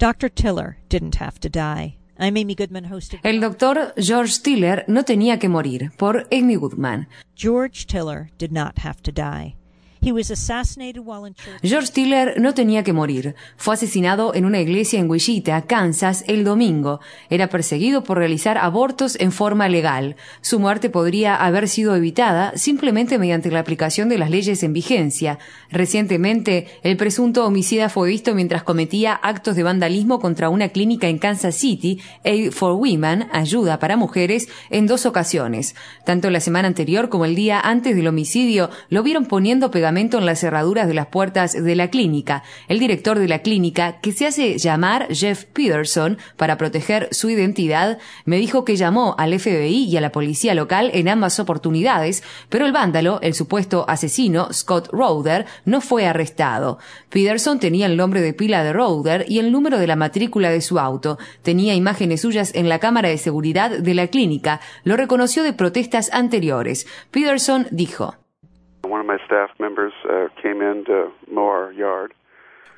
Dr. Tiller didn't have to die. I'm Amy Goodman, host of El doctor George Tiller no tenía que morir, por Amy Goodman. George Tiller did not have to die. George Tiller no tenía que morir. Fue asesinado en una iglesia en Wichita, Kansas, el domingo. Era perseguido por realizar abortos en forma legal. Su muerte podría haber sido evitada simplemente mediante la aplicación de las leyes en vigencia. Recientemente, el presunto homicida fue visto mientras cometía actos de vandalismo contra una clínica en Kansas City, Aid for Women, ayuda para mujeres, en dos ocasiones. Tanto la semana anterior como el día antes del homicidio lo vieron poniendo pegamento en las cerraduras de las puertas de la clínica. El director de la clínica, que se hace llamar Jeff Peterson para proteger su identidad, me dijo que llamó al FBI y a la policía local en ambas oportunidades, pero el vándalo, el supuesto asesino, Scott Roder, no fue arrestado. Peterson tenía el nombre de pila de Roder y el número de la matrícula de su auto. Tenía imágenes suyas en la cámara de seguridad de la clínica. Lo reconoció de protestas anteriores. Peterson dijo. Staff members uh, came in to mow our yard.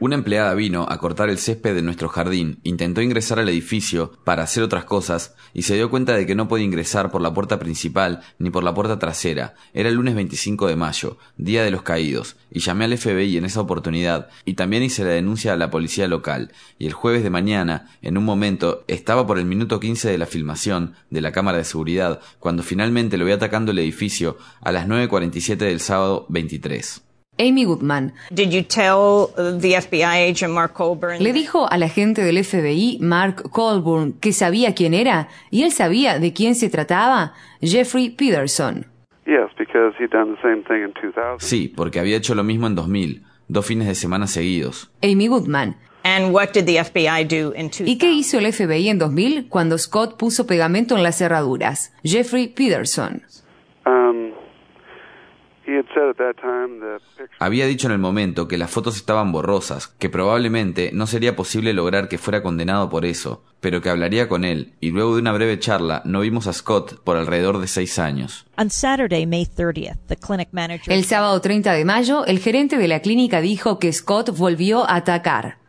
Una empleada vino a cortar el césped de nuestro jardín, intentó ingresar al edificio para hacer otras cosas y se dio cuenta de que no podía ingresar por la puerta principal ni por la puerta trasera. Era el lunes 25 de mayo, día de los caídos, y llamé al FBI en esa oportunidad y también hice la denuncia a la policía local. Y el jueves de mañana, en un momento, estaba por el minuto 15 de la filmación de la cámara de seguridad cuando finalmente lo vi atacando el edificio a las 9.47 del sábado 23. Amy Goodman. Did you tell the FBI agent Mark Colburn? Le dijo al agente del FBI, Mark Colburn, que sabía quién era, y él sabía de quién se trataba, Jeffrey Peterson. Yes, because he'd done the same thing in 2000. Sí, porque había hecho lo mismo en 2000, dos fines de semana seguidos. Amy Goodman. And what did the FBI do in 2000? ¿Y qué hizo el FBI en 2000 cuando Scott puso pegamento en las cerraduras? Jeffrey Peterson. Había dicho en el momento que las fotos estaban borrosas, que probablemente no sería posible lograr que fuera condenado por eso, pero que hablaría con él, y luego de una breve charla no vimos a Scott por alrededor de seis años. On Saturday, May 30th, the clinic manager El sábado 30 de mayo, el gerente de la clínica dijo que Scott volvió a atacar.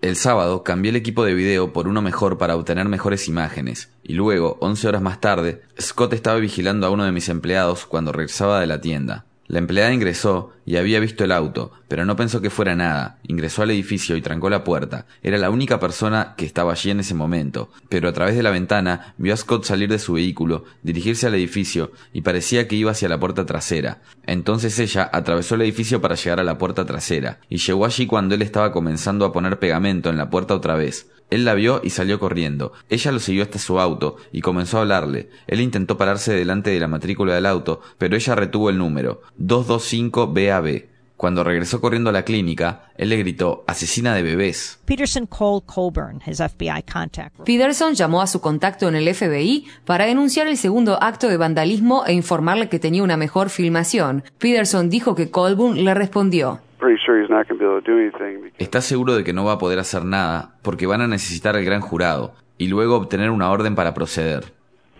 El sábado cambié el equipo de video por uno mejor para obtener mejores imágenes, y luego, 11 horas más tarde, Scott estaba vigilando a uno de mis empleados cuando regresaba de la tienda. La empleada ingresó y había visto el auto, pero no pensó que fuera nada. Ingresó al edificio y trancó la puerta. Era la única persona que estaba allí en ese momento, pero a través de la ventana vio a Scott salir de su vehículo, dirigirse al edificio y parecía que iba hacia la puerta trasera. Entonces ella atravesó el edificio para llegar a la puerta trasera, y llegó allí cuando él estaba comenzando a poner pegamento en la puerta otra vez. Él la vio y salió corriendo. Ella lo siguió hasta su auto y comenzó a hablarle. Él intentó pararse delante de la matrícula del auto, pero ella retuvo el número 225 BAB. Cuando regresó corriendo a la clínica, él le gritó asesina de bebés. Peterson called Colburn, his FBI contact. Peterson llamó a su contacto en el FBI para denunciar el segundo acto de vandalismo e informarle que tenía una mejor filmación. Peterson dijo que Colburn le respondió. Pretty sure he's not going to be able to do anything. Because ¿Estás seguro de que no va a poder hacer nada? Porque van a necesitar el gran jurado y luego obtener una orden para proceder.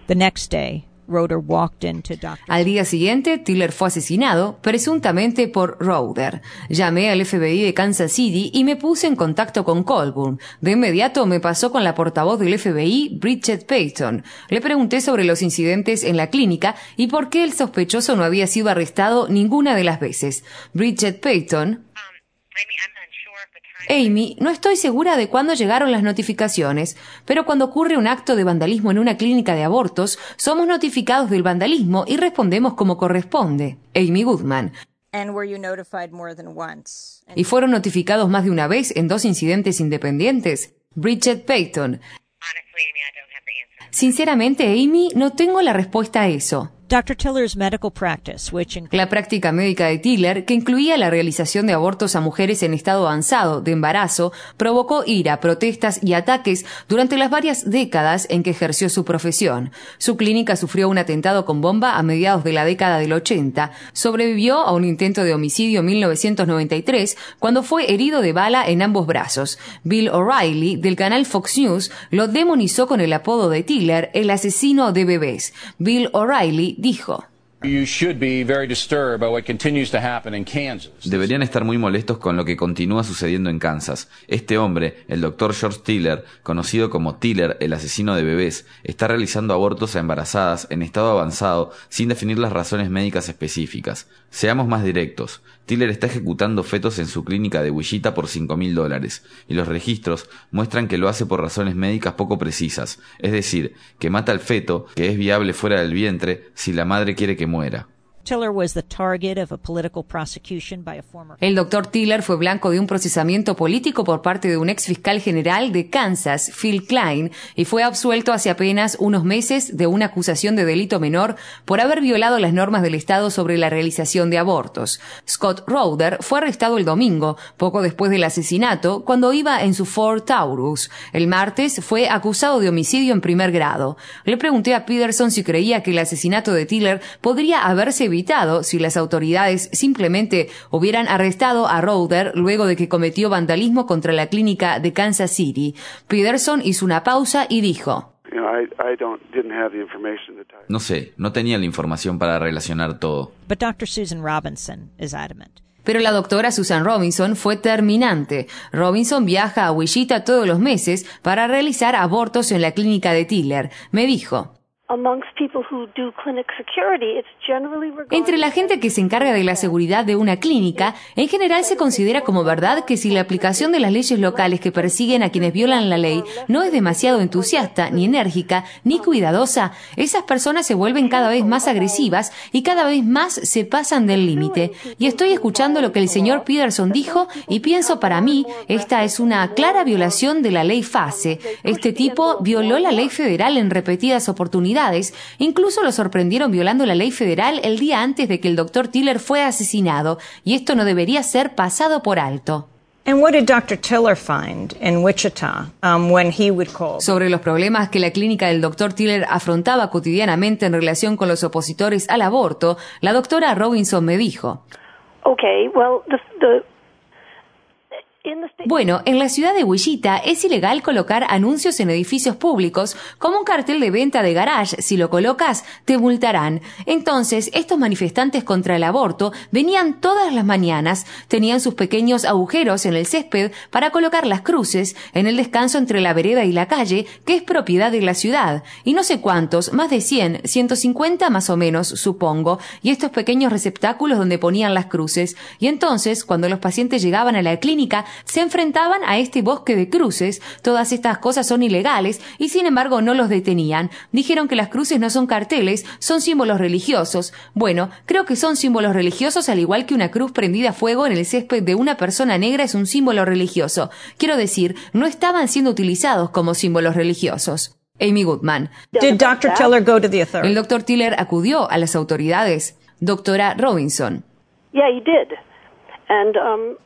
The next day, Roeder walked into Dr. Al día siguiente, Tiller fue asesinado, presuntamente por Roder. Llamé al FBI de Kansas City y me puse en contacto con Colburn. De inmediato me pasó con la portavoz del FBI, Bridget Payton. Le pregunté sobre los incidentes en la clínica y por qué el sospechoso no había sido arrestado ninguna de las veces. Bridget Payton. Amy, no estoy segura de cuándo llegaron las notificaciones, pero cuando ocurre un acto de vandalismo en una clínica de abortos, somos notificados del vandalismo y respondemos como corresponde. Amy Goodman. And were you notified more than once? And ¿Y fueron notificados más de una vez en dos incidentes independientes? Bridget Payton. Sinceramente, Amy, no tengo la respuesta a eso. Dr. Tiller's medical practice, which La práctica médica de Tiller, que incluía la realización de abortos a mujeres en estado avanzado de embarazo, provocó ira, protestas y ataques durante las varias décadas en que ejerció su profesión. Su clínica sufrió un atentado con bomba a mediados de la década del 80. Sobrevivió a un intento de homicidio en 1993 cuando fue herido de bala en ambos brazos. Bill O'Reilly, del canal Fox News, lo demonizó con el apodo de Tiller, el asesino de bebés. Bill O'Reilly dijo. Deberían estar muy molestos con lo que continúa sucediendo en Kansas. Este hombre, el doctor George Tiller, conocido como Tiller, el asesino de bebés, está realizando abortos a embarazadas en estado avanzado sin definir las razones médicas específicas. Seamos más directos. Tiller está ejecutando fetos en su clínica de Wichita por cinco mil dólares, y los registros muestran que lo hace por razones médicas poco precisas, es decir, que mata al feto, que es viable fuera del vientre, si la madre quiere que muera. El doctor Tiller fue blanco de un procesamiento político por parte de un ex fiscal general de Kansas, Phil Klein, y fue absuelto hace apenas unos meses de una acusación de delito menor por haber violado las normas del Estado sobre la realización de abortos. Scott Rowder fue arrestado el domingo, poco después del asesinato, cuando iba en su Ford Taurus. El martes fue acusado de homicidio en primer grado. Le pregunté a Peterson si creía que el asesinato de Tiller podría haberse evitado si las autoridades simplemente hubieran arrestado a Rowder luego de que cometió vandalismo contra la clínica de Kansas City. Peterson hizo una pausa y dijo. No sé, no tenía la información para relacionar todo. Pero la doctora Susan Robinson fue terminante. Robinson viaja a Wichita todos los meses para realizar abortos en la clínica de Tiller. Me dijo. Entre la gente que se encarga de la seguridad de una clínica, en general se considera como verdad que si la aplicación de las leyes locales que persiguen a quienes violan la ley no es demasiado entusiasta, ni enérgica, ni cuidadosa, esas personas se vuelven cada vez más agresivas y cada vez más se pasan del límite. Y estoy escuchando lo que el señor Peterson dijo y pienso para mí, esta es una clara violación de la ley FASE. Este tipo violó la ley federal en repetidas oportunidades incluso lo sorprendieron violando la ley federal el día antes de que el doctor Tiller fue asesinado, y esto no debería ser pasado por alto. Sobre los problemas que la clínica del Dr. Tiller afrontaba cotidianamente en relación con los opositores al aborto, la doctora Robinson me dijo. Okay, well, bueno, en la ciudad de Wichita es ilegal colocar anuncios en edificios públicos como un cartel de venta de garage. Si lo colocas, te multarán. Entonces, estos manifestantes contra el aborto venían todas las mañanas, tenían sus pequeños agujeros en el césped para colocar las cruces en el descanso entre la vereda y la calle, que es propiedad de la ciudad. Y no sé cuántos, más de 100, 150 más o menos, supongo, y estos pequeños receptáculos donde ponían las cruces. Y entonces, cuando los pacientes llegaban a la clínica, se enfrentaban a este bosque de cruces. Todas estas cosas son ilegales y sin embargo no los detenían. Dijeron que las cruces no son carteles, son símbolos religiosos. Bueno, creo que son símbolos religiosos al igual que una cruz prendida a fuego en el césped de una persona negra es un símbolo religioso. Quiero decir, no estaban siendo utilizados como símbolos religiosos. Amy Goodman. El doctor Tiller acudió a las autoridades. Doctora Robinson. Um,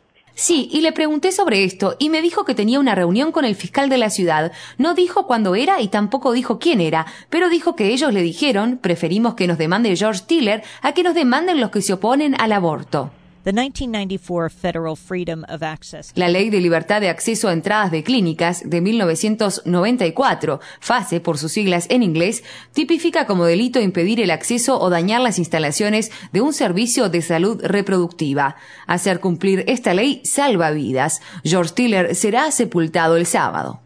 Sí, y le pregunté sobre esto y me dijo que tenía una reunión con el fiscal de la ciudad. No dijo cuándo era y tampoco dijo quién era, pero dijo que ellos le dijeron, preferimos que nos demande George Tiller a que nos demanden los que se oponen al aborto. La Ley de Libertad de Acceso a Entradas de Clínicas de 1994, FASE por sus siglas en inglés, tipifica como delito impedir el acceso o dañar las instalaciones de un servicio de salud reproductiva. Hacer cumplir esta ley salva vidas. George Tiller será sepultado el sábado.